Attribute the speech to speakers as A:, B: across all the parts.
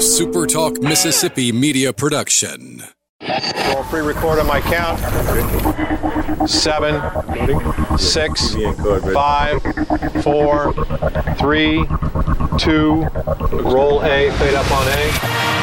A: SuperTalk Mississippi media production.
B: Roll pre-record on my count. Seven, six, five, four, three, two. Roll A. Fade up on A.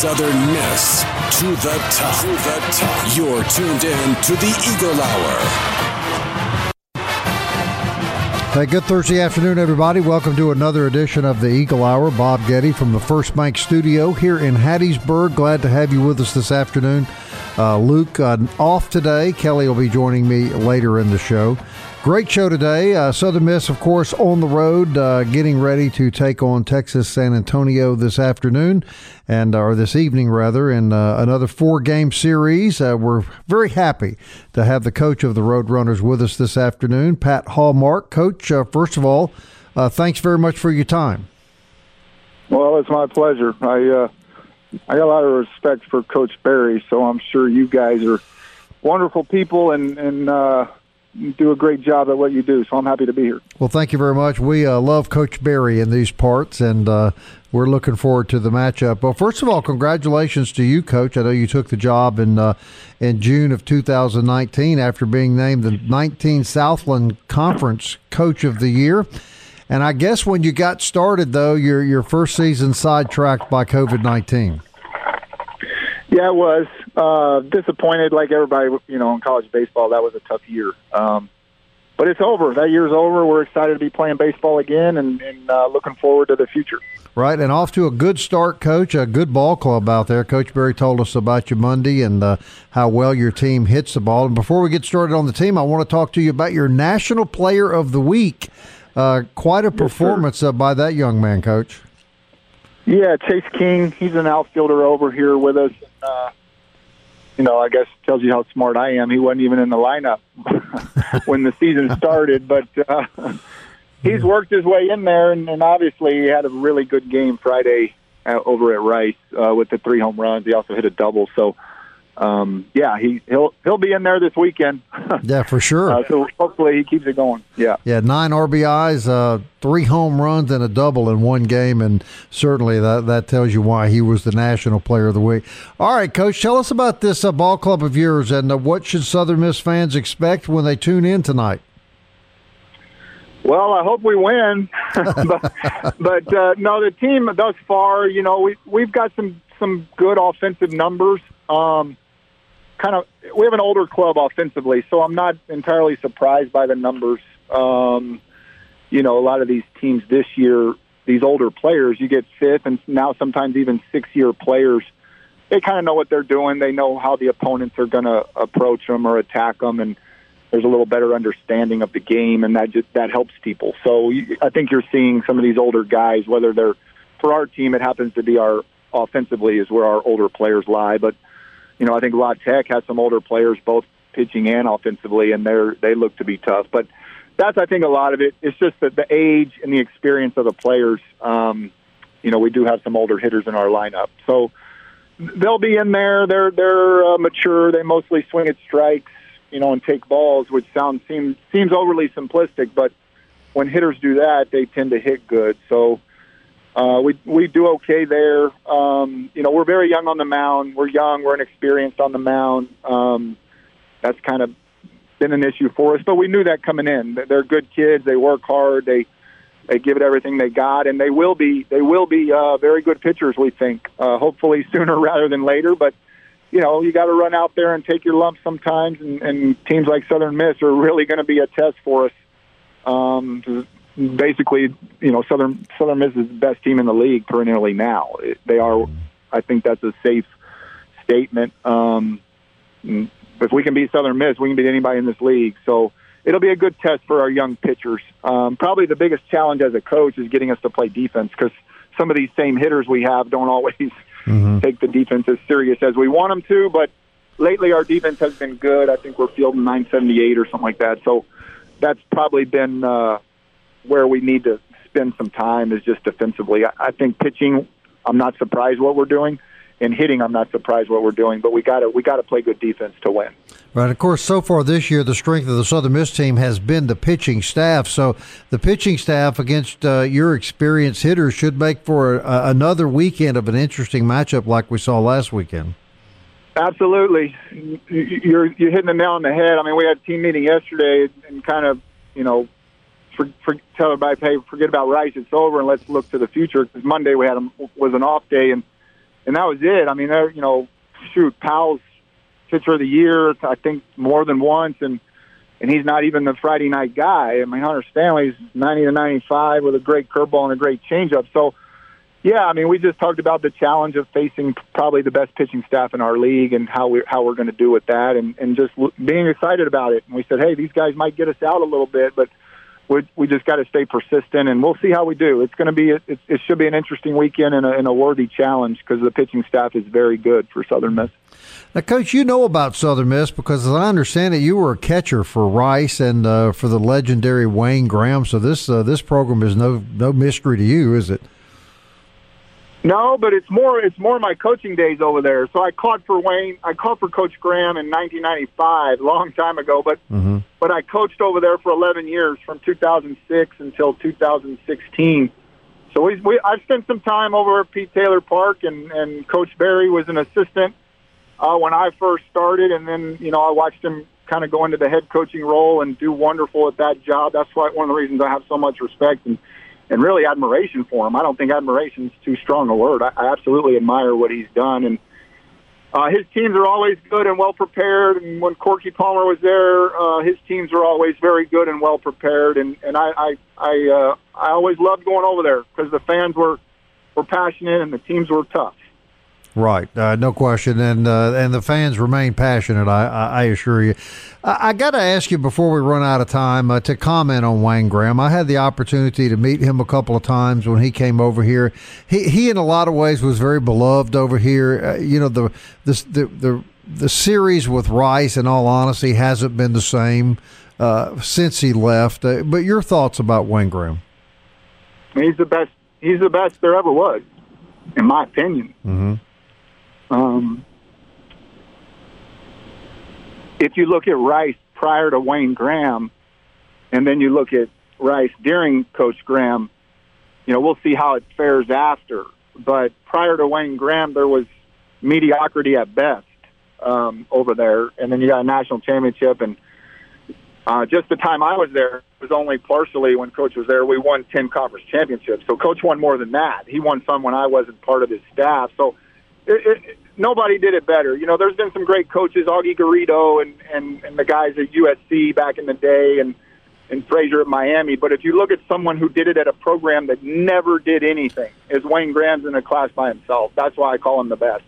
A: Southern Miss to the top. To the top. You're tuned in to the Eagle Hour.
C: Hey, good Thursday afternoon, everybody. Welcome to another edition of the Eagle Hour. Bob Getty from the First Bank Studio here in Hattiesburg. Glad to have you with us this afternoon. Uh, Luke uh, off today. Kelly will be joining me later in the show. Great show today. Uh, Southern Miss, of course, on the road, uh, getting ready to take on Texas San Antonio this afternoon, and or this evening rather, in uh, another four-game series. Uh, we're very happy to have the coach of the Roadrunners with us this afternoon, Pat Hallmark. Coach, uh, first of all, uh, thanks very much for your time.
D: Well, it's my pleasure. I I got a lot of respect for Coach Berry, so I'm sure you guys are wonderful people and and do a great job at what you do. So I'm happy to be here.
C: Well, thank you very much. We uh, love Coach Berry in these parts, and uh, we're looking forward to the matchup. Well, first of all, congratulations to you, Coach. I know you took the job in uh, in June of 2019 after being named the 19 Southland Conference Coach of the Year. And I guess when you got started, though, your your first season sidetracked by COVID 19.
D: Yeah, it was uh, disappointed, like everybody. You know, in college baseball, that was a tough year. Um, but it's over. That year's over. We're excited to be playing baseball again, and, and uh, looking forward to the future.
C: Right, and off to a good start, Coach. A good ball club out there. Coach Berry told us about you Monday and uh, how well your team hits the ball. And before we get started on the team, I want to talk to you about your National Player of the Week. Uh, quite a performance yes, by that young man, Coach.
D: Yeah, Chase King. He's an outfielder over here with us. Uh, you know, I guess tells you how smart I am. He wasn't even in the lineup when the season started, but uh, he's worked his way in there, and, and obviously he had a really good game Friday uh, over at Rice uh, with the three home runs. He also hit a double, so um, yeah, he he'll he'll be in there this weekend.
C: yeah, for sure.
D: Uh, so hopefully he keeps it going. Yeah,
C: yeah, nine RBIs, uh, three home runs, and a double in one game, and certainly that that tells you why he was the national player of the week. All right, Coach, tell us about this uh, ball club of yours, and uh, what should Southern Miss fans expect when they tune in tonight.
D: Well, I hope we win, but, but uh, no, the team thus far, you know, we we've got some some good offensive numbers. Um, kind of we have an older club offensively, so I'm not entirely surprised by the numbers. Um, you know, a lot of these teams this year, these older players, you get fifth and now sometimes even six year players. They kind of know what they're doing. They know how the opponents are going to approach them or attack them, and there's a little better understanding of the game, and that just that helps people. So I think you're seeing some of these older guys, whether they're for our team, it happens to be our offensively is where our older players lie, but you know, I think La Tech has some older players, both pitching and offensively, and they're they look to be tough. But that's I think a lot of it. It's just that the age and the experience of the players. Um, you know, we do have some older hitters in our lineup, so they'll be in there. They're they're uh, mature. They mostly swing at strikes, you know, and take balls, which sounds seems seems overly simplistic, but when hitters do that, they tend to hit good. So uh, we we do okay there. Um, you know, we're very young on the mound. We're young. We're inexperienced on the mound. Um, that's kind of been an issue for us, but we knew that coming in. They're good kids. They work hard. They they give it everything they got, and they will be they will be uh, very good pitchers. We think, uh, hopefully sooner rather than later. But you know, you got to run out there and take your lumps sometimes. And, and teams like Southern Miss are really going to be a test for us. Um, basically, you know, Southern Southern Miss is the best team in the league perennially now. They are. I think that's a safe statement. Um, if we can beat Southern Miss, we can beat anybody in this league. So it'll be a good test for our young pitchers. Um, probably the biggest challenge as a coach is getting us to play defense because some of these same hitters we have don't always mm-hmm. take the defense as serious as we want them to. But lately, our defense has been good. I think we're fielding 978 or something like that. So that's probably been uh, where we need to spend some time is just defensively. I, I think pitching, I'm not surprised what we're doing, and hitting, I'm not surprised what we're doing. But we got to we got to play good defense to win.
C: Right. Of course, so far this year, the strength of the Southern Miss team has been the pitching staff. So the pitching staff against uh, your experienced hitters should make for a, another weekend of an interesting matchup like we saw last weekend.
D: Absolutely, you're you're hitting the nail on the head. I mean, we had a team meeting yesterday and kind of, you know, for, for, tell everybody, hey, forget about Rice, it's over, and let's look to the future. Because Monday we had a, was an off day, and and that was it. I mean, there, you know, shoot, Powell's pitcher of the year, I think more than once, and and he's not even the Friday night guy. I mean, Hunter Stanley's ninety to ninety five with a great curveball and a great changeup. So, yeah, I mean, we just talked about the challenge of facing probably the best pitching staff in our league and how we how we're going to do with that, and and just being excited about it. And we said, hey, these guys might get us out a little bit, but we we just got to stay persistent, and we'll see how we do. It's going to be it, it should be an interesting weekend and a, and a worthy challenge because the pitching staff is very good for Southern Miss.
C: Now, Coach, you know about Southern Miss because, as I understand it, you were a catcher for Rice and uh, for the legendary Wayne Graham. So this uh, this program is no no mystery to you, is it?
D: No, but it's more it's more my coaching days over there. So I caught for Wayne, I caught for Coach Graham in 1995, long time ago. But mm-hmm. but I coached over there for 11 years, from 2006 until 2016. So we, we I spent some time over at Pete Taylor Park, and and Coach Berry was an assistant uh, when I first started, and then you know I watched him kind of go into the head coaching role and do wonderful at that job. That's why one of the reasons I have so much respect and and really admiration for him. I don't think admiration is too strong a word. I, I absolutely admire what he's done, and uh, his teams are always good and well prepared. And when Corky Palmer was there, uh, his teams are always very good and well prepared. And and I I I, uh, I always loved going over there because the fans were were passionate and the teams were tough.
C: Right, uh, no question, and uh, and the fans remain passionate. I, I, I assure you. I, I got to ask you before we run out of time uh, to comment on Wayne Graham. I had the opportunity to meet him a couple of times when he came over here. He he, in a lot of ways, was very beloved over here. Uh, you know the, the the the the series with Rice, in all honesty, hasn't been the same uh, since he left. Uh, but your thoughts about Wayne Graham?
D: He's the best. He's the best there ever was, in my opinion.
C: Mm-hmm.
D: Um, if you look at Rice prior to Wayne Graham, and then you look at Rice during Coach Graham, you know, we'll see how it fares after. But prior to Wayne Graham, there was mediocrity at best um, over there, and then you got a national championship. And uh, just the time I was there was only partially when Coach was there. We won ten conference championships, so Coach won more than that. He won some when I wasn't part of his staff. So it, it, nobody did it better. You know, there's been some great coaches, Augie Garrido and, and, and the guys at USC back in the day and, and Fraser at Miami. But if you look at someone who did it at a program that never did anything, is Wayne Graham's in a class by himself. That's why I call him the best.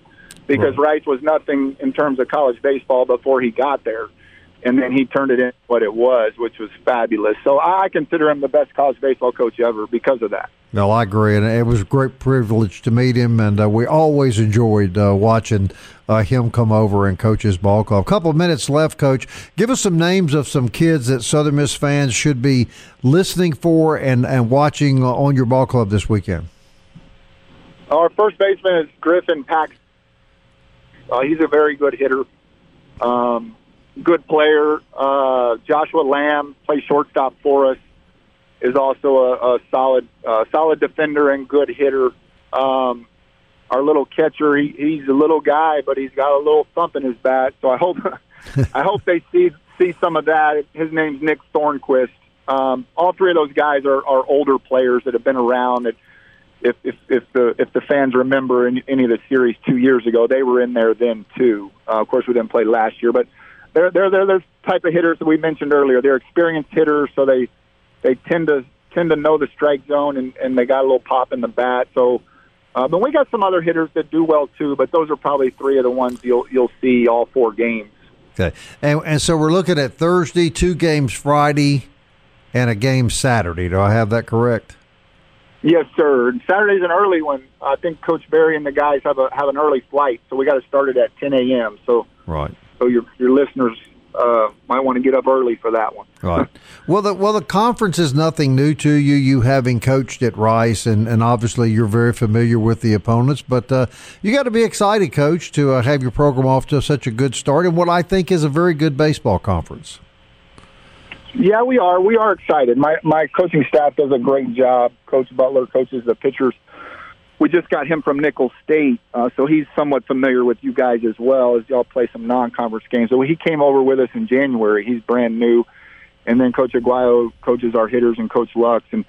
D: Because right. Rice was nothing in terms of college baseball before he got there and then he turned it into what it was, which was fabulous. So I consider him the best college baseball coach ever because of that.
C: No, I agree, and it was a great privilege to meet him, and uh, we always enjoyed uh, watching uh, him come over and coach his ball club. A couple of minutes left, Coach. Give us some names of some kids that Southern Miss fans should be listening for and, and watching on your ball club this weekend.
D: Our first baseman is Griffin Pax. Uh, he's a very good hitter. Um, good player. Uh, Joshua Lamb plays shortstop for us. Is also a, a solid, uh, solid defender and good hitter. Um, our little catcher, he, he's a little guy, but he's got a little thump in his bat. So I hope, I hope they see see some of that. His name's Nick Thornquist. Um, all three of those guys are, are older players that have been around. That if if if the if the fans remember any, any of the series two years ago, they were in there then too. Uh, of course, we didn't play last year, but they're they're they're the type of hitters that we mentioned earlier. They're experienced hitters, so they they tend to tend to know the strike zone and, and they got a little pop in the bat. So, uh, but we got some other hitters that do well too. But those are probably three of the ones you'll you'll see all four games.
C: Okay, and and so we're looking at Thursday, two games Friday, and a game Saturday. Do I have that correct?
D: Yes, sir. Saturday's an early one. I think Coach Berry and the guys have a have an early flight, so we got to start it at 10 a.m. So
C: right
D: so your your listeners uh, might want to get up early for that one.
C: Right. well, the well the conference is nothing new to you. You having coached at Rice, and, and obviously you're very familiar with the opponents. But uh, you got to be excited, Coach, to uh, have your program off to such a good start in what I think is a very good baseball conference.
D: Yeah, we are. We are excited. My my coaching staff does a great job. Coach Butler coaches the pitchers. We just got him from Nicholls State, uh, so he's somewhat familiar with you guys as well as y'all play some non-conference games. So he came over with us in January. He's brand new, and then Coach Aguayo coaches our hitters and Coach Lux, and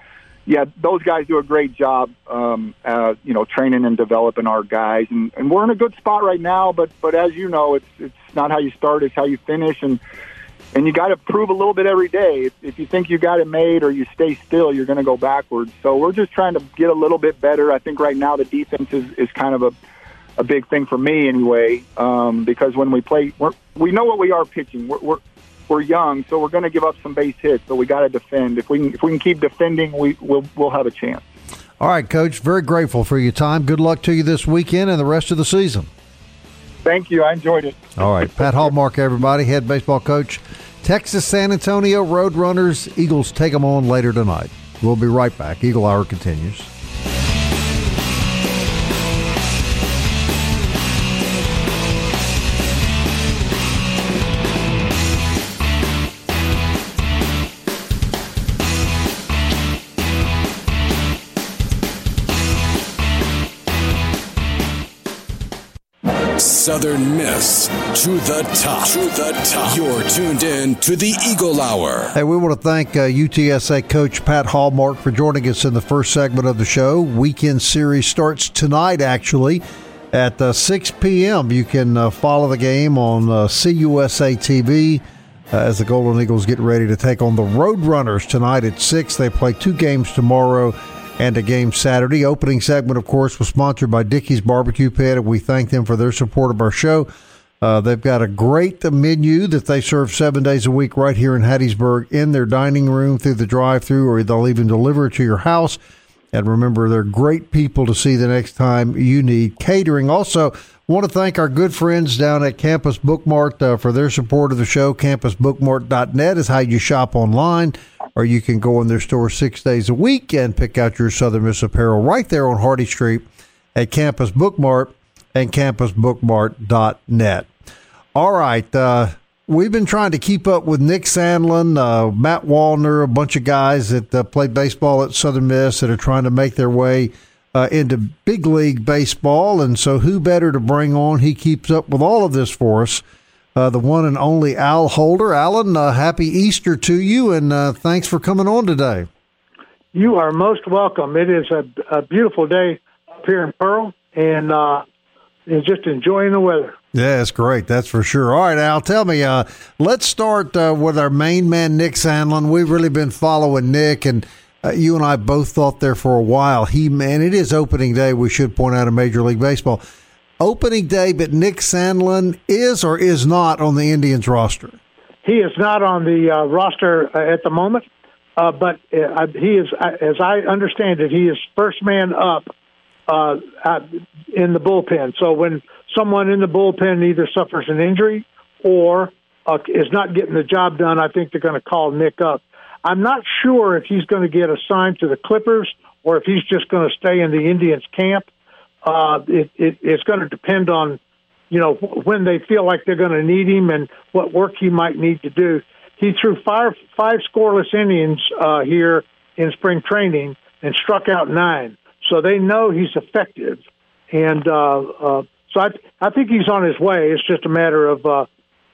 D: yeah, those guys do a great job, um, uh, you know, training and developing our guys, and, and we're in a good spot right now. But but as you know, it's it's not how you start; it's how you finish, and and you got to prove a little bit every day. If, if you think you got it made or you stay still, you're going to go backwards. So we're just trying to get a little bit better. I think right now the defense is, is kind of a a big thing for me anyway, um, because when we play, we're, we know what we are pitching. We're, we're we're young, so we're going to give up some base hits. So we got to defend. If we can, if we can keep defending, we we'll we'll have a chance.
C: All right, Coach. Very grateful for your time. Good luck to you this weekend and the rest of the season.
D: Thank you. I enjoyed it.
C: All right, Pat Hallmark, everybody, head baseball coach Texas San Antonio Roadrunners. Eagles take them on later tonight. We'll be right back. Eagle Hour continues.
A: Southern Miss to the top. To the top. You're tuned in to the Eagle Hour.
C: Hey, we want to thank uh, UTSA coach Pat Hallmark for joining us in the first segment of the show. Weekend series starts tonight, actually, at uh, 6 p.m. You can uh, follow the game on uh, CUSA TV uh, as the Golden Eagles get ready to take on the Roadrunners tonight at 6. They play two games tomorrow and a game Saturday. Opening segment, of course, was sponsored by Dickey's Barbecue Pit, and we thank them for their support of our show. Uh, they've got a great menu that they serve seven days a week right here in Hattiesburg in their dining room through the drive-through, or they'll even deliver it to your house. And remember, they're great people to see the next time you need catering. Also, want to thank our good friends down at Campus Bookmart uh, for their support of the show. CampusBookmart.net is how you shop online or you can go in their store six days a week and pick out your Southern Miss apparel right there on Hardy Street at Campus Bookmart and campusbookmart.net. All right. Uh, we've been trying to keep up with Nick Sandlin, uh, Matt Wallner, a bunch of guys that uh, played baseball at Southern Miss that are trying to make their way uh, into big league baseball. And so, who better to bring on? He keeps up with all of this for us uh, the one and only Al Holder. Alan, uh, happy Easter to you, and uh, thanks for coming on today.
E: You are most welcome. It is a, a beautiful day up here in Pearl, and uh, just enjoying the weather.
C: Yeah, it's great. That's for sure. All right, Al, tell me. Uh, let's start uh, with our main man, Nick Sandlin. We've really been following Nick, and uh, you and I both thought there for a while. He, man, it is opening day. We should point out in Major League Baseball opening day, but Nick Sandlin is or is not on the Indians roster?
E: He is not on the uh, roster uh, at the moment, uh, but uh, he is, uh, as I understand it, he is first man up in the bullpen. So when someone in the bullpen either suffers an injury or is not getting the job done, I think they're going to call Nick up. I'm not sure if he's going to get assigned to the Clippers or if he's just going to stay in the Indians camp. Uh, it, it, it's going to depend on, you know, when they feel like they're going to need him and what work he might need to do. He threw five five scoreless innings uh, here in spring training and struck out nine, so they know he's effective. And uh, uh, so I, I think he's on his way. It's just a matter of, uh,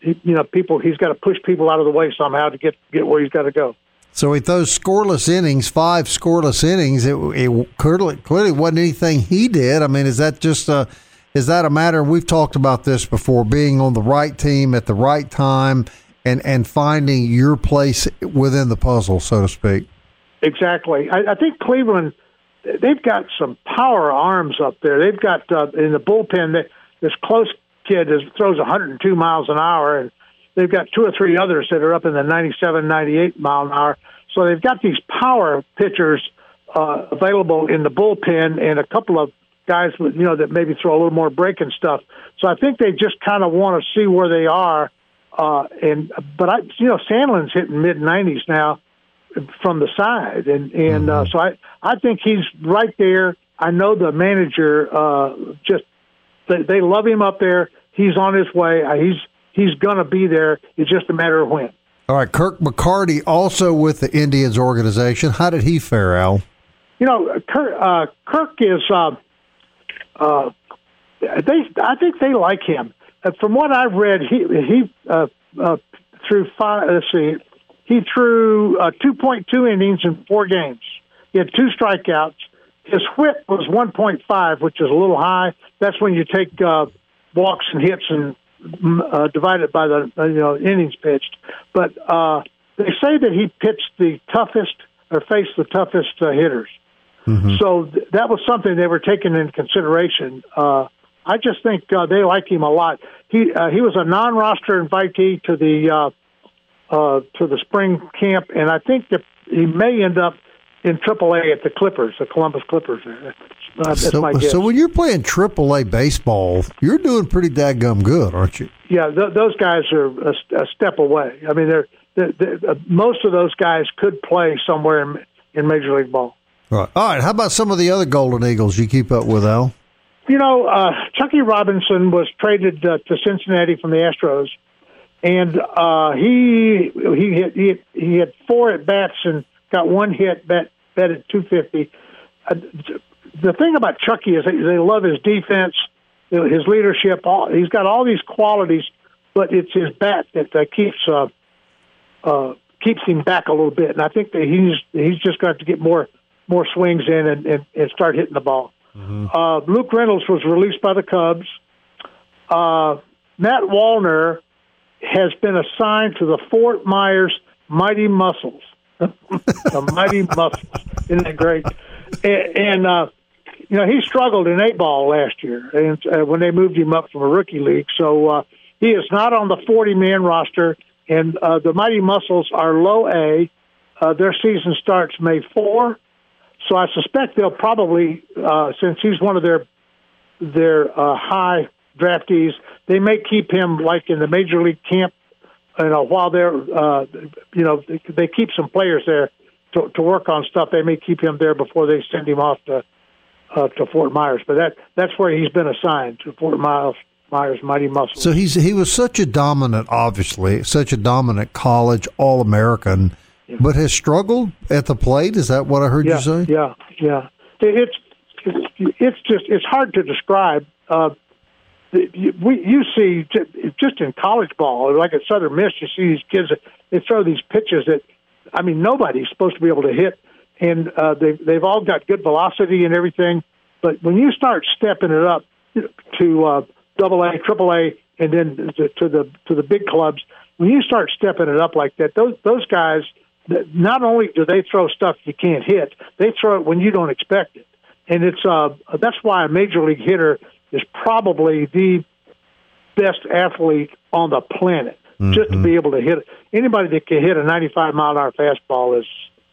E: you know, people. He's got to push people out of the way somehow to get get where he's got to go.
C: So with those scoreless innings, five scoreless innings, it, it clearly, clearly wasn't anything he did. I mean, is that just a is that a matter? We've talked about this before, being on the right team at the right time and and finding your place within the puzzle, so to speak.
E: Exactly. I, I think Cleveland they've got some power arms up there. They've got uh, in the bullpen that this Clase kid is, throws 102 miles an hour, and They've got two or three others that are up in the 97, 98 mile an hour. So they've got these power pitchers uh, available in the bullpen and a couple of guys with you know that maybe throw a little more break and stuff. So I think they just kind of want to see where they are Uh, and but I, you know, Sandlin's hitting mid nineties now from the side, and and uh, so I I think he's right there. I know the manager uh, just they, they love him up there. He's on his way. Uh, he's he's gonna be there. It's just a matter of when.
C: All right, Kirk McCarty, also with the Indians organization. How did he fare, Al?
E: You know, Kirk, uh, Kirk is. Uh, uh, they, I think they like him. Uh, from what I've read, he he uh, uh, threw five. Let's see, he threw uh, 2.2 innings in four games. He had two strikeouts. His whip was 1.5, which is a little high. That's when you take uh, walks and hits and uh, divide it by the uh, you know innings pitched. But uh, they say that he pitched the toughest or faced the toughest uh, hitters. Mm-hmm. So th- that was something they were taking into consideration. Uh, I just think uh, they like him a lot. He uh, he was a non-roster invitee to the uh, uh, to the spring camp, and I think that he may end up in AAA at the Clippers, the Columbus Clippers. Uh,
C: so, so when you're playing AAA baseball, you're doing pretty dadgum good, aren't you?
E: Yeah, th- those guys are a, a, step away. I mean, they're, they're, they're uh, most of those guys could play somewhere in, in Major League Ball.
C: Right. All right. How about some of the other Golden Eagles you keep up with, Al?
E: You know, uh, Chuckie Robinson was traded uh, to Cincinnati from the Astros, and uh, he he hit, he he had four at bats and got one hit, bet bet at two fifty. Uh, the thing about Chuckie is they, love his defense, his leadership. All, he's got all these qualities, but it's his bat that uh, keeps uh, uh, keeps him back a little bit. And I think that he's he's just got to get more more swings in and, and, and start hitting the ball. Mm-hmm. Uh, Luke Reynolds was released by the Cubs. Uh, Matt Wallner has been assigned to the Fort Myers Mighty Muscles. the Mighty Muscles. Isn't that great? And, and uh, you know, he struggled in eight ball last year and uh, when they moved him up from a rookie league. So uh, he is not on the 40 man roster. And uh, the Mighty Muscles are low A. Uh, their season starts May 4. So I suspect they'll probably, uh, since he's one of their their uh, high draftees, they may keep him like in the major league camp. You know, while they're, uh, you know, they keep some players there to, to work on stuff. They may keep him there before they send him off to uh, to Fort Myers. But that that's where he's been assigned to Fort Myers. Myers Mighty Muscles.
C: So he's he was such a dominant, obviously, such a dominant college All American yeah. but has struggled at the plate. Is that what I heard
E: yeah,
C: you say?
E: Yeah, yeah. It's it's just it's hard to describe. Uh, we you see just in college ball, like at Southern Miss, you see these kids they throw these pitches that, I mean, nobody's supposed to be able to hit, and uh, they they've all got good velocity and everything. But when you start stepping it up to uh, double A, triple A, and then to, to the to the big clubs, when you start stepping it up like that, those those guys not only do they throw stuff you can't hit, they throw it when you don't expect it, and it's uh that's why a major league hitter is probably the best athlete on the planet. Mm-hmm. Just to be able to hit anybody that can hit a 95 mile an hour fastball is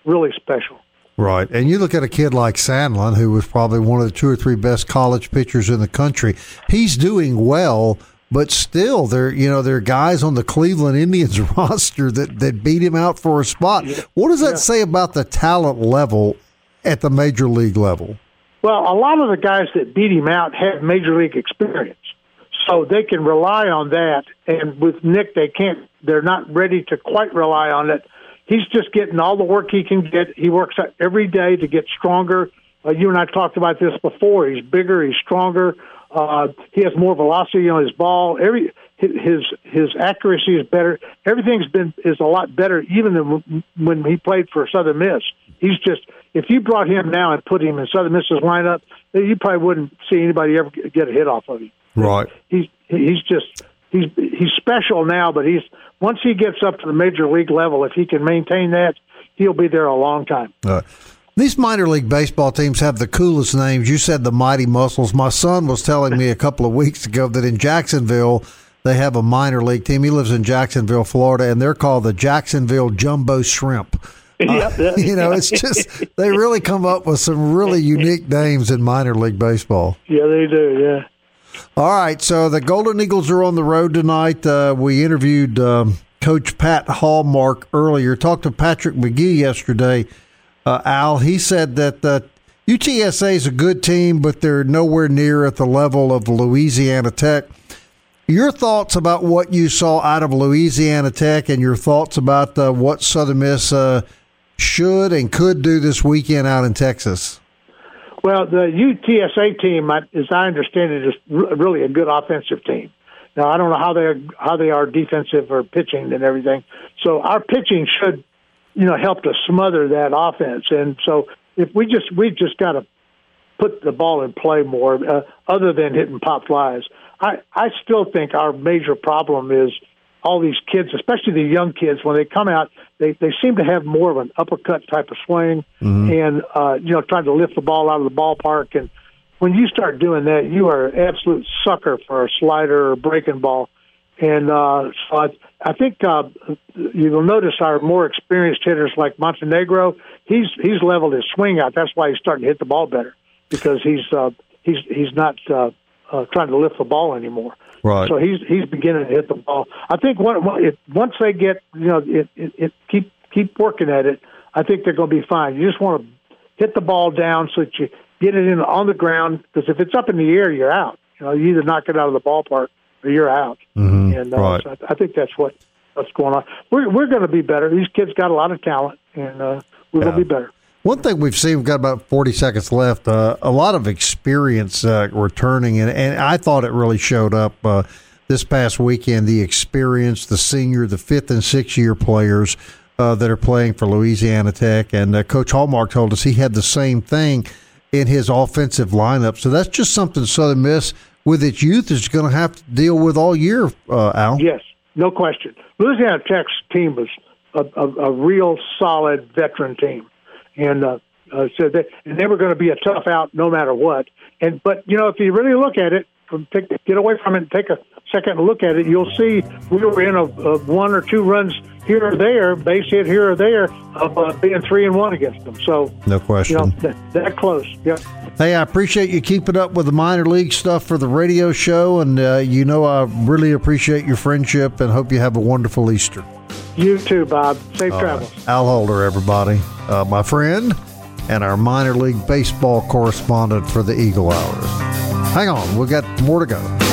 E: really special.
C: Right. And you look at a kid like Sandlin, who was probably one of the two or three best college pitchers in the country. He's doing well, but still, there you know there are guys on the Cleveland Indians roster that that beat him out for a spot. What does that yeah. say about the talent level at the major league level?
E: Well, a lot of the guys that beat him out have major league experience, so they can rely on that. And with Nick, they can't. They're not ready to quite rely on it. He's just getting all the work he can get. He works out every day to get stronger. Uh, you and I talked about this before. He's bigger. He's stronger. Uh, he has more velocity on his ball. Every his his accuracy is better. Everything's been is a lot better even than when he played for Southern Miss. He's just if you brought him now and put him in Southern Miss's lineup, you probably wouldn't see anybody ever get a hit off of him.
C: Right.
E: He's he's just he's he's special now, but he's once he gets up to the major league level, if he can maintain that, he'll be there a long time.
C: Uh, these minor league baseball teams have the coolest names. You said the Mighty Muscles. My son was telling me a couple of weeks ago that in Jacksonville they have a minor league team. He lives in Jacksonville, Florida, and they're called the Jacksonville Jumbo Shrimp. Uh, you know, it's just they really come up with some really unique names in minor league baseball.
E: Yeah, they do. Yeah.
C: All right, so the Golden Eagles are on the road tonight. Uh, we interviewed um, Coach Pat Hallmark earlier. Talked to Patrick McGee yesterday. Uh, Al, he said that uh, UTSA is a good team, but they're nowhere near at the level of Louisiana Tech. Your thoughts about what you saw out of Louisiana Tech, and your thoughts about uh, what Southern Miss uh, should and could do this weekend out in Texas.
E: Well, the UTSA team, as I understand it, is really a good offensive team. Now I don't know how they are, how they are defensive or pitching and everything. So our pitching should, you know, help to smother that offense. And so if we just we just got to put the ball in play more, uh, other than hitting pop flies. I I still think our major problem is all these kids, especially the young kids, when they come out, they they seem to have more of an uppercut type of swing, mm-hmm. and uh, you know, trying to lift the ball out of the ballpark. And when you start doing that, you are an absolute sucker for a slider or breaking ball. And uh, so I, I think uh, you'll notice our more experienced hitters like Montenegro, he's he's leveled his swing out. That's why he's starting to hit the ball better because he's uh, he's he's not uh, uh, trying to lift the ball anymore.
C: Right.
E: So he's he's beginning to hit the ball. I think when, it, once they get you know it, it, it keep keep working at it, I think they're going to be fine. You just want to hit the ball down so that you get it in on the ground because if it's up in the air, you're out. You know, you either knock it out of the ballpark or you're out.
C: Mm-hmm.
E: And uh,
C: right.
E: so I, I think that's what what's going on. We're we're going to be better. These kids got a lot of talent, and uh, we're yeah. going to be better.
C: One thing we've seen, we've got about 40 seconds left, uh, a lot of experience uh, returning, and, and I thought it really showed up uh, this past weekend. The experience, the senior, the fifth and sixth year players uh, that are playing for Louisiana Tech. And uh, Coach Hallmark told us he had the same thing in his offensive lineup. So that's just something Southern Miss, with its youth, is going to have to deal with all year, uh, Al.
E: Yes, no question. Louisiana Tech's team was a, a, a real solid veteran team and uh, uh, so they and they were going to be a tough out no matter what. And but you know if you really look at it, from take, get away from it and take a second look at it, you'll see we were in a, a one or two runs here or there, base hit here or there, of uh, being three and one against them. So
C: no question,
E: you know, that, that close. Yeah.
C: Hey, I appreciate you keeping up with the minor league stuff for the radio show, and uh, you know I really appreciate your friendship and hope you have a wonderful Easter.
E: You too, Bob. Safe uh, travels.
C: Al Holder, everybody, uh, my friend, and our minor league baseball correspondent for the Eagle Hours. Hang on, we've got more to go.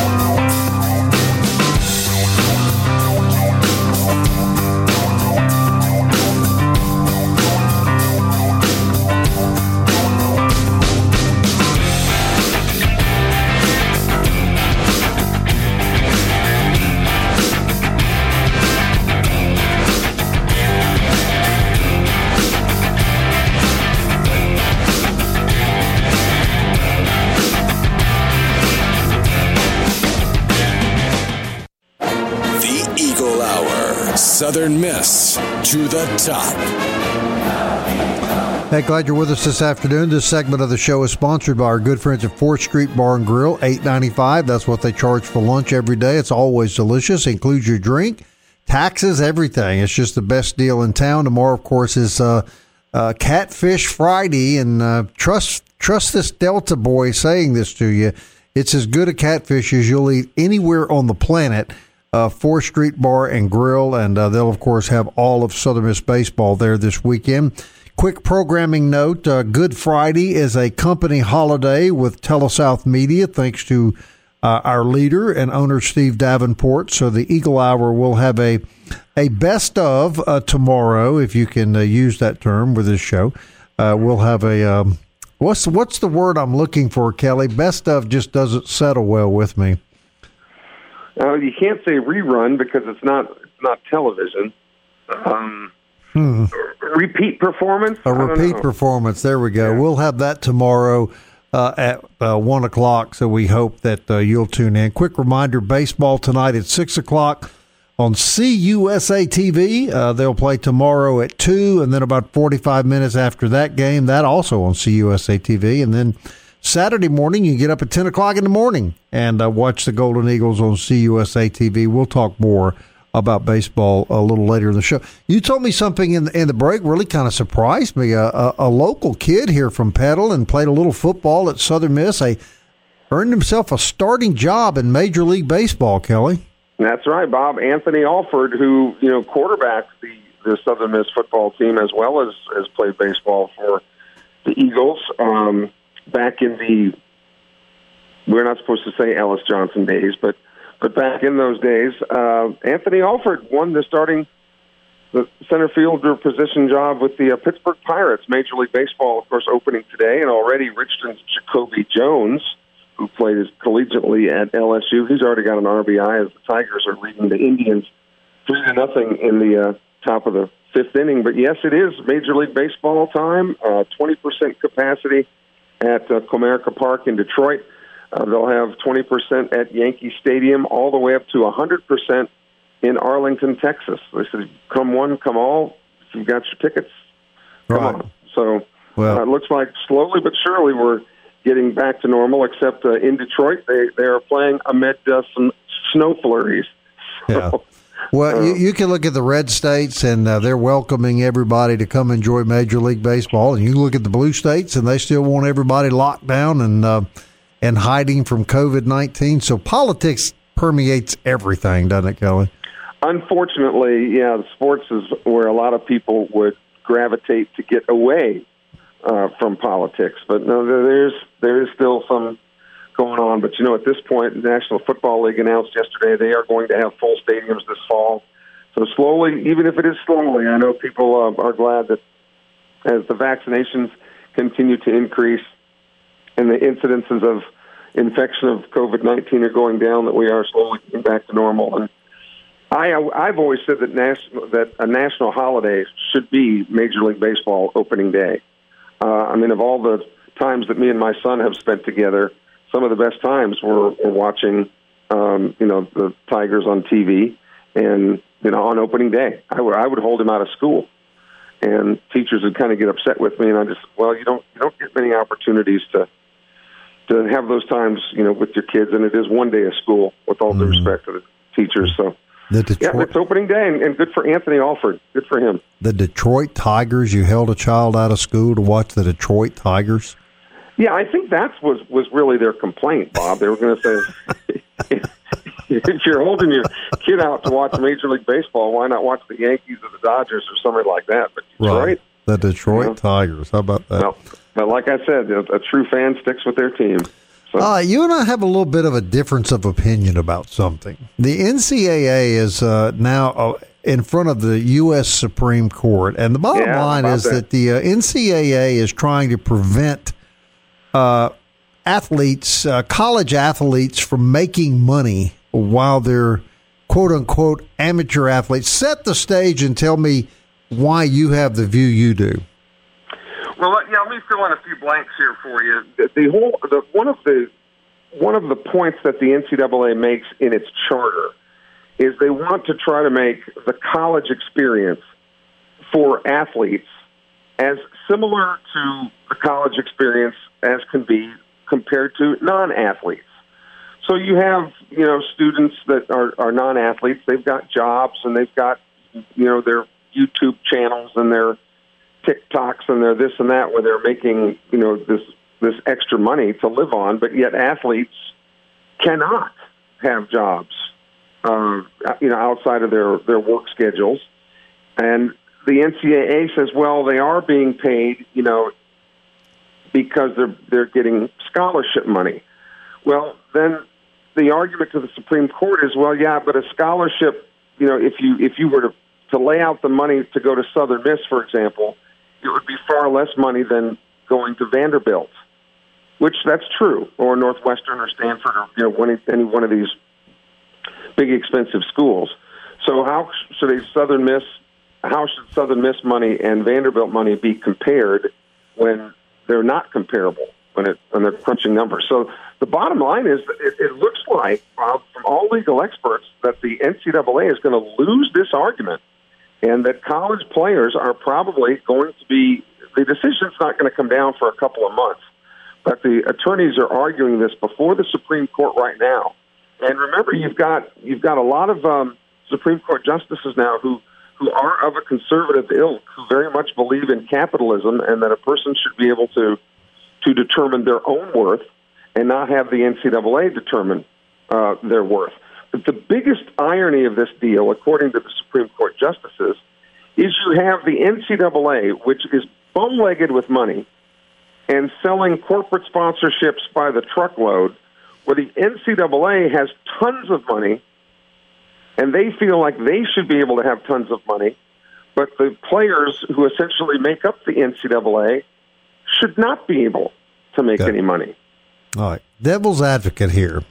A: Southern Miss to the top.
C: Hey, glad you're with us this afternoon. This segment of the show is sponsored by our good friends at Fourth Street Bar and Grill, eight ninety five. That's what they charge for lunch every day. It's always delicious. Includes your drink, taxes, everything. It's just the best deal in town. Tomorrow, of course, is uh, uh, Catfish Friday, and uh, trust trust this Delta boy saying this to you. It's as good a catfish as you'll eat anywhere on the planet uh, Fourth Street Bar and Grill, and uh, they'll, of course, have all of Southern Miss baseball there this weekend. Quick programming note uh, Good Friday is a company holiday with TeleSouth Media, thanks to uh, our leader and owner, Steve Davenport. So the Eagle Hour will have a, a best of uh, tomorrow, if you can uh, use that term with this show. we'll have a. Um, what's what's the word I'm looking for, Kelly? Best of just doesn't settle well with me.
F: Uh, you can't say rerun because it's not it's not television. Um, hmm. Repeat performance.
C: A repeat performance. There we go. Yeah. We'll have that tomorrow. Uh, at uh, one o'clock. So we hope that uh, you'll tune in. Quick reminder: baseball tonight at six o'clock on CUSA TV. Uh, they'll play tomorrow at two, and then about forty-five minutes after that game, that also on CUSA TV, and then Saturday morning, you get up at 10 o'clock in the morning and uh, watch the Golden Eagles on CUSA TV. We'll talk more about baseball a little later in the show. You told me something in the, in the break really kind of surprised me. A, a, a local kid here from Petal and played a little football at Southern Miss, a earned himself a starting job in Major League Baseball, Kelly.
F: That's right, Bob. Anthony Alford, who, you know, quarterbacks the, the Southern Miss football team as well as, as played baseball for the Eagles um, back in the, we're not supposed to say Ellis Johnson days, but, but back in those days, uh, Anthony Alford won the starting the center fielder position job with the uh, Pittsburgh Pirates. Major League Baseball, of course, opening today, and already Richton's Jacoby Jones, who played collegiately at LSU, he's already got an RBI as the Tigers are leading the Indians three to nothing in the uh, top of the fifth inning. But yes, it is Major League Baseball time. Uh, twenty uh, percent capacity at uh, Comerica Park in Detroit. Uh, they'll have 20% at Yankee Stadium, all the way up to 100% in Arlington, Texas. They said, "Come one, come all. If you've got your tickets, come
C: Right.
F: on." So
C: Well-
F: uh, it looks like slowly but surely we're getting back to normal. Except uh, in Detroit, they they are playing amid uh, some snow flurries.
C: Yeah. Well, you, you can look at the red states, and uh, they're welcoming everybody to come enjoy Major League Baseball. And you look at the blue states, and they still want everybody locked down and uh, and hiding from COVID nineteen. So politics permeates everything, doesn't it, Kelly?
F: Unfortunately, yeah, the sports is where a lot of people would gravitate to get away uh, from politics. But no, there's there is still some going on. But you know, at this point, the National Football League announced yesterday they are going to have full stadiums this fall. So slowly, even if it is slowly, I know people uh, are glad that as the vaccinations continue to increase and the incidences of infection of COVID nineteen are going down, that we are slowly getting back to normal. And I, I've always said that national that a national holiday should be Major League Baseball opening day. Uh, I mean, of all the times that me and my son have spent together, some of the best times were, were watching, um, you know, the Tigers on TV, and you know, on opening day, I would I would hold him out of school, and teachers would kind of get upset with me, and I just, well, you don't you don't get many opportunities to to have those times, you know, with your kids, and it is one day of school, with all due respect to the teachers. So,
C: The
F: yeah, it's opening day, and, and good for Anthony Alford. Good for him.
C: the Detroit Tigers. You held a child out of school to watch the Detroit Tigers.
F: Yeah, I think that was was really their complaint, Bob. They were going to say, if you're holding your kid out to watch Major League Baseball, why not watch the Yankees or the Dodgers or something like that? But Detroit,
C: The Detroit
F: Yeah.
C: Tigers. How about that?
F: no. But like I said, a, a true fan sticks with their team. So,
C: Uh, you and I have a little bit of a difference of opinion about something. The NCAA is uh, now uh, in front of the U.S. Supreme Court, and the bottom
F: Yeah,
C: line is
F: that.
C: that, the uh, NCAA is trying to prevent uh, athletes, uh, college athletes, from making money while they're quote unquote amateur athletes. Set the stage and tell me why you have the view you do.
F: Well, let- yeah, let me fill in a few blanks here for you. The, the whole, the, one of the one of the points that the NCAA makes in its charter is they want to try to make the college experience for athletes as similar to the college experience as can be compared to non-athletes. So you have, you know, students that are, are non-athletes. They've got jobs and they've got, you know, their YouTube channels and their TikToks and their this and that, where they're making, you know, this this extra money to live on. But yet athletes cannot have jobs, uh, you know, outside of their their work schedules. And the NCAA says, well, they are being paid, you know, because they're they're getting scholarship money. Well, then the argument to the Supreme Court is, well, yeah, but a scholarship, you know, if you if you were to to lay out the money to go to Southern Miss, for example, it would be far less money than going to Vanderbilt, which that's true, or Northwestern or Stanford or you know any, any one of these big expensive schools. So how should a Southern Miss, how should Southern Miss money and Vanderbilt money be compared when they're not comparable when it when they're crunching numbers? So the bottom line is that it, it looks like uh, from all legal experts that the NCAA is going to lose this argument, and that college players are probably going to be the decision's not going to come down for a couple of months. But the attorneys are arguing this before the Supreme Court right now. And remember, you've got you've got a lot of um, Supreme Court justices now who who are of a conservative ilk, who very much believe in capitalism and that a person should be able to to determine their own worth and not have the NCAA determine uh, their worth. But the biggest irony of this deal, according to the Supreme Court justices, is you have the NCAA, which is bow-legged with money and selling corporate sponsorships by the truckload, where the NCAA has tons of money and they feel like they should be able to have tons of money, but the players who essentially make up the NCAA should not be able to make
C: Okay.
F: any money.
C: All right. Devil's advocate here.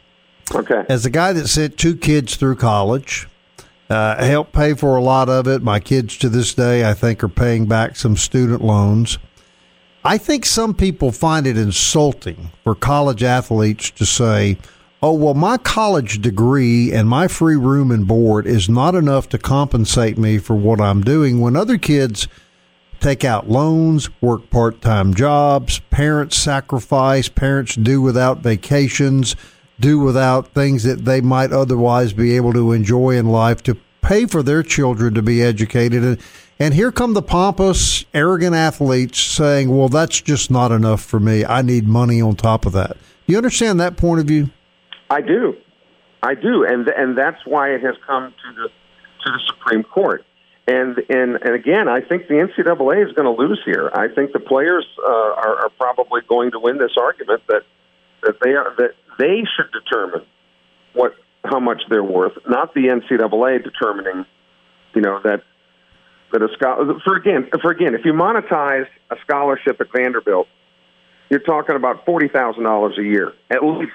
F: Okay.
C: As a guy that sent two kids through college, uh, helped pay for a lot of it. My kids to this day, I think, are paying back some student loans. I think some people find it insulting for college athletes to say, oh, well, my college degree and my free room and board is not enough to compensate me for what I'm doing when other kids take out loans, work part time jobs, parents sacrifice, parents do without vacations, do without things that they might otherwise be able to enjoy in life to pay for their children to be educated. And, and here come the pompous, arrogant athletes saying, well, that's just not enough for me. I need money on top of that. You understand that point of view?
F: I do, I do, and and that's why it has come to the to the Supreme Court. And and and again, I think the NCAA is going to lose here. I think the players uh, are, are probably going to win this argument that that they are that they should determine what how much they're worth, not the NCAA determining, you know that that a scholar for again for again if you monetize a scholarship at Vanderbilt, you're talking about forty thousand dollars a year at least.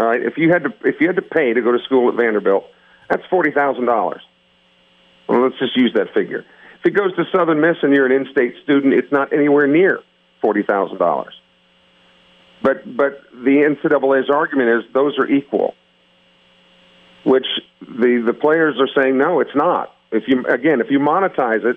F: All right, if you had to if you had to pay to go to school at Vanderbilt, that's forty thousand dollars. Well, let's just use that figure. If it goes to Southern Miss and you're an in-state student, it's not anywhere near forty thousand dollars. But but the NCAA's argument is those are equal, which the the players are saying no, it's not. If you again, if you monetize it,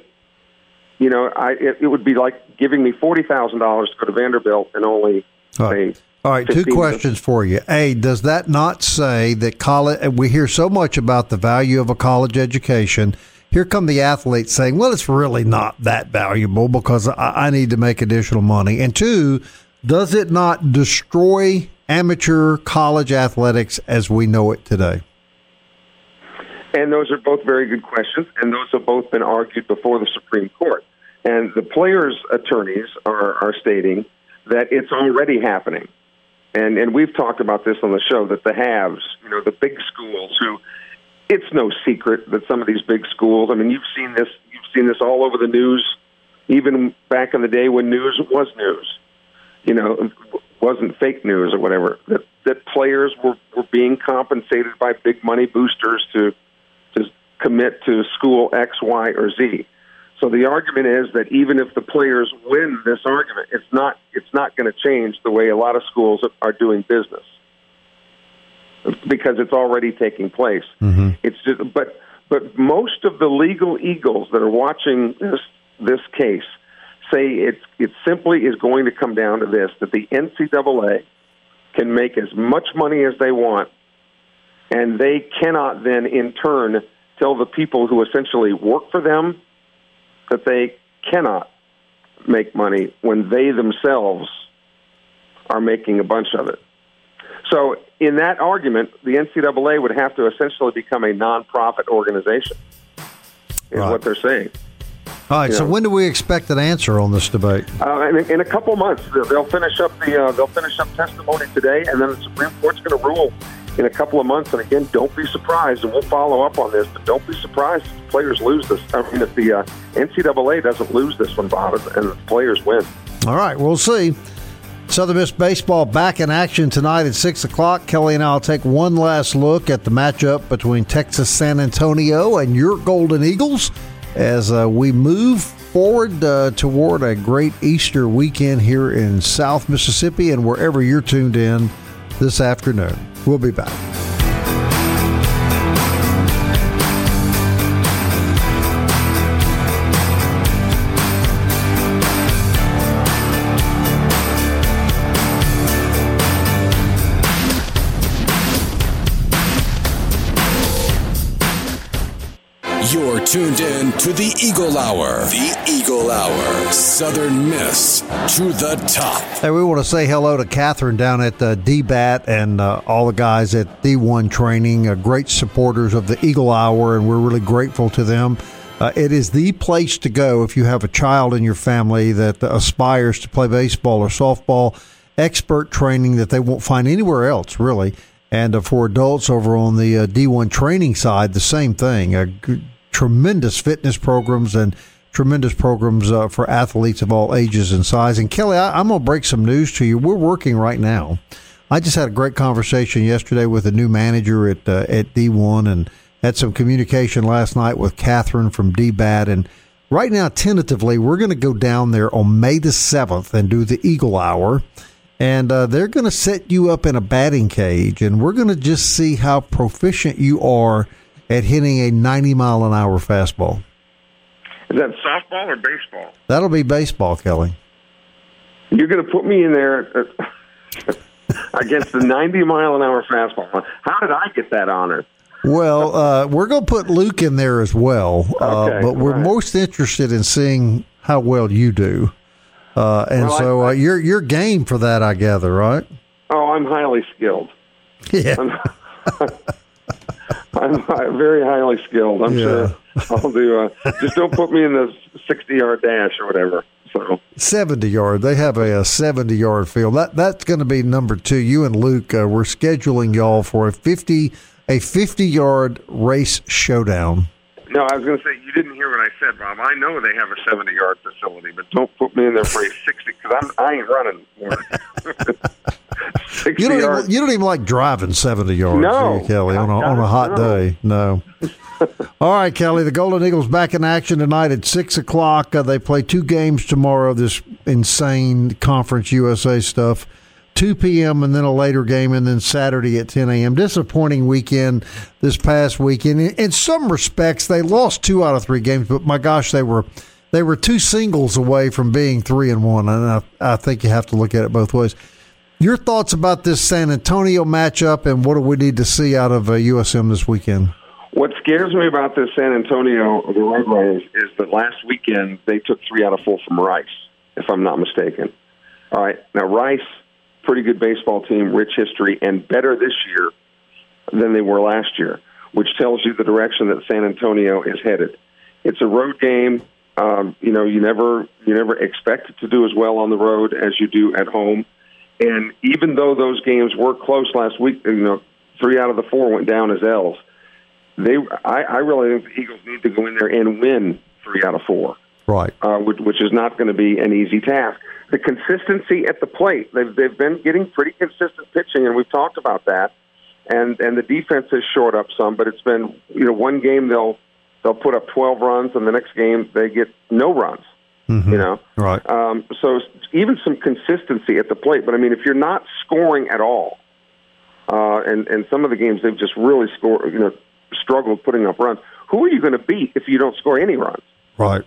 F: you know, I it, it would be like giving me forty thousand dollars to go to Vanderbilt and only
C: right.
F: say
C: All right, two questions for you. A, does that not say that college? We hear so much about the value of a college education. Here come the athletes saying, "Well, it's really not that valuable because I, I need to make additional money." And two, does it not destroy amateur college athletics as we know it today?
F: And those are both very good questions, and those have both been argued before the Supreme Court. And the players' attorneys are, are stating that it's already happening. And and we've talked about this on the show that the haves, you know, the big schools who it's no secret that some of these big schools, I mean, you've seen this you've seen this all over the news even back in the day when news was news. You know, wasn't fake news or whatever. That that players were were being compensated by big money boosters to to commit to school X, Y, or Z. So the argument is that even if the players win this argument, it's not it's not going to change the way a lot of schools are doing business because it's already taking place. Mm-hmm. It's just but but most of the legal eagles that are watching this this case say it's it simply is going to come down to this that the NCAA can make as much money as they want and they cannot then in turn tell the people who essentially work for them that they cannot make money when they themselves are making a bunch of it. So, in that argument, the NCAA would have to essentially become a nonprofit organization, is
C: Right.
F: what they're saying.
C: All right. So
F: Yeah.
C: when do we expect an answer on this debate?
F: Uh, in, in a couple months, they'll- they'll finish up the uh, they'll finish up testimony today, and then the Supreme Court's going to rule in a couple of months. And again, don't be surprised, and we'll follow up on this. But don't be surprised if players lose this. I mean, if the uh, NCAA doesn't lose this one, Bob, and the players win.
C: All right, we'll see. Southern Miss baseball back in action tonight at six o'clock. Kelly and I'll take one last look at the matchup between Texas San Antonio and your Golden Eagles as uh, we move forward uh, toward a great Easter weekend here in South Mississippi and wherever you're tuned in this afternoon. We'll be back.
A: Tuned in to the Eagle Hour. The Eagle Hour. Southern Miss to the top.
C: Hey, we want to say hello to Catherine down at uh, DBAT and uh, all the guys at D1 Training, uh, great supporters of the Eagle Hour, and we're really grateful to them. Uh, it is the place to go if you have a child in your family that aspires to play baseball or softball. Expert training that they won't find anywhere else, really. And uh, for adults over on the uh, D1 training side, the same thing. Tremendous fitness programs and tremendous programs uh, for athletes of all ages and size. And Kelly, I, am going to break some news to you. We're working right now. I just had a great conversation yesterday with a new manager at uh, at D1 and had some communication last night with Catherine from DBAT. And right now, tentatively, we're going to go down there on May the 7th and do the Eagle Hour and uh, they're going to set you up in a batting cage, and we're going to just see how proficient you are at hitting a 90 mile an hour fastball.
F: Is that softball or baseball?
C: That'll be baseball, Kelly.
F: You're going to put me in there against the 90 mile an hour fastball. How did I get that honor?
C: Well, uh, we're going to put Luke in there as well, uh, okay, but we're right. most interested in seeing how well you do. Uh, and well, so I, uh, you're you're game for that, I gather, right?
F: Oh, I'm highly skilled.
C: Yeah,
F: I'm, very highly skilled. I'm yeah. sure I'll do. Uh, just don't put me in the 60 yard dash or whatever. So
C: 70 yard. They have a, a 70 yard field. That that's going to be number two. You and Luke, uh, we're scheduling y'all for a 50 a 50 yard race showdown.
F: No, I was going to say you didn't hear what I said, Bob. I know they have a seventy-yard facility, but don't put me in there for a sixty because I'm I ain't running.
C: you don't even, you don't even like driving seventy yards, no, you, Kelly, on a, on a hot day. No. All right, Kelly. The Golden Eagles back in action tonight at six o'clock. Uh, they play two games tomorrow. This insane Conference USA stuff. 2 p.m. and then a later game, and then Saturday at 10 a.m. Disappointing weekend this past weekend. In, some respects, they lost two out of three games, but my gosh, they were they were two singles away from being three and one, and I, I think you have to look at it both ways. Your thoughts about this San Antonio matchup, and what do we need to see out of uh, USM this weekend?
F: What scares me about this San Antonio, the Roadrunners, is that last weekend they took three out of four from Rice, if I'm not mistaken. All right, now Rice pretty good baseball team, rich history, and better this year than they were last year, which tells you the direction that San Antonio is headed. It's a road game. Um, you know, you never you never expect to do as well on the road as you do at home. And even though those games were close last week, you know, three out of the four went down as L's. They, I, I really think the Eagles need to go in there and win three out of four.
C: Right.
F: Uh, which, which is not going to be an easy task the consistency at the plate. They've they've been getting pretty consistent pitching, and we've talked about that. And and the defense has shored up some, but it's been you know one game they'll they'll put up 12 runs, and the next game they get no runs.
C: Mm-hmm.
F: You know,
C: right?
F: Um, so even some consistency at the plate. But I mean, if you're not scoring at all, uh, and and some of the games they've just really scored, you know, struggled putting up runs. Who are you going to beat if you don't score any runs?
C: Right.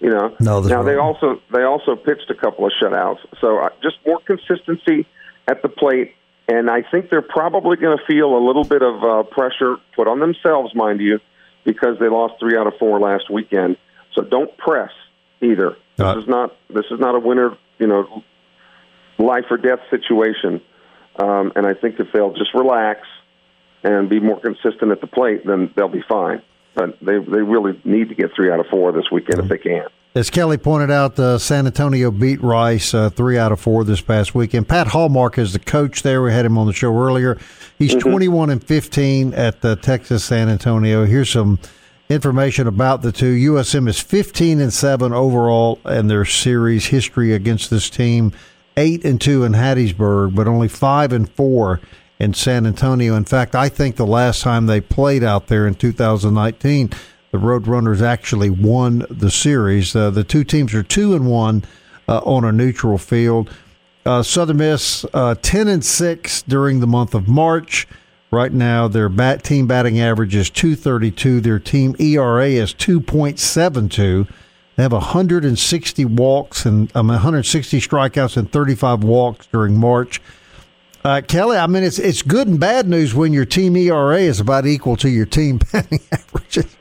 F: You know,
C: no,
F: now
C: they
F: also they also pitched a couple of shutouts, so uh, just more consistency at the plate, and I think they're probably going to feel a little bit of uh, pressure put on themselves, mind you, because they lost three out of four last weekend. So don't press either.
C: Uh,
F: this is not this is not a winner, you know, life or death situation. Um, and I think if they'll just relax and be more consistent at the plate, then they'll be fine but they they really need to get three out of four this weekend if they can.
C: As Kelly pointed out, uh, San Antonio beat Rice uh, three out of four this past weekend. Pat Hallmark is the coach there. We had him on the show earlier. He's mm-hmm. 21 and 15 at the Texas San Antonio. Here's some information about the two. USM is 15 and seven overall in their series history against this team. Eight and two in Hattiesburg, but only five and four in San Antonio. In fact, I think the last time they played out there in 2019, the Roadrunners actually won the series. Uh, the two teams are two and one uh, on a neutral field. Uh, Southern Miss uh, ten and six during the month of March. Right now, their bat team batting average is 232. Their team ERA is 2.72. They have 160 walks and um, 160 strikeouts and 35 walks during March. Uh, Kelly, I mean, it's it's good and bad news when your team ERA is about equal to your team batting averages.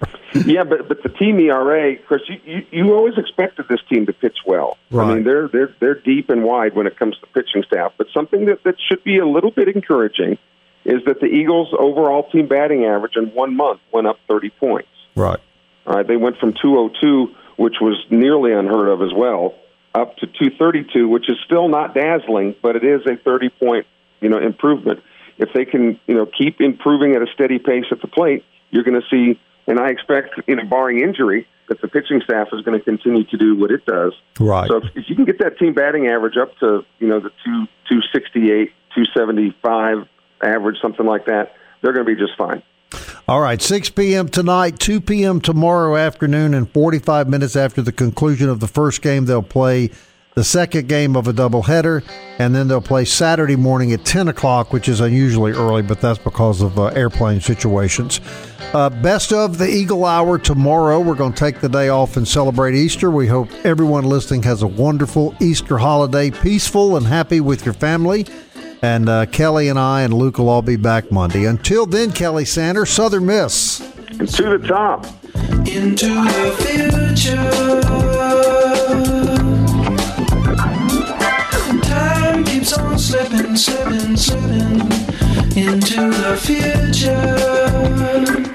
F: yeah, but but the team ERA, Chris, you, you, you always expected this team to pitch well.
C: Right.
F: I mean, they're they're they're deep and wide when it comes to pitching staff. But something that that should be a little bit encouraging is that the Eagles' overall team batting average in one month went up 30 points.
C: Right.
F: All right, they went from 202, which was nearly unheard of as well, up to 232, which is still not dazzling, but it is a 30 point you know improvement. If they can you know keep improving at a steady pace at the plate, you're going to see and I expect, you know, barring injury, that the pitching staff is going to continue to do what it does.
C: Right.
F: So if, if you can get that team batting average up to, you know, the two two sixty eight, two seventy five average, something like that, they're going to be just fine.
C: All right, 6 p.m. tonight, 2 p.m. tomorrow afternoon, and 45 minutes after the conclusion of the first game, they'll play the second game of a doubleheader, and then they'll play Saturday morning at 10 o'clock, which is unusually early, but that's because of uh, airplane situations. Uh, best of the Eagle Hour tomorrow. We're going to take the day off and celebrate Easter. We hope everyone listening has a wonderful Easter holiday, peaceful and happy with your family. And uh, Kelly and I and Luke will all be back Monday. Until then, Kelly Sander, Southern Miss.
F: And to the top.
G: Into the future. Time keeps on slipping, slipping, slipping into the future.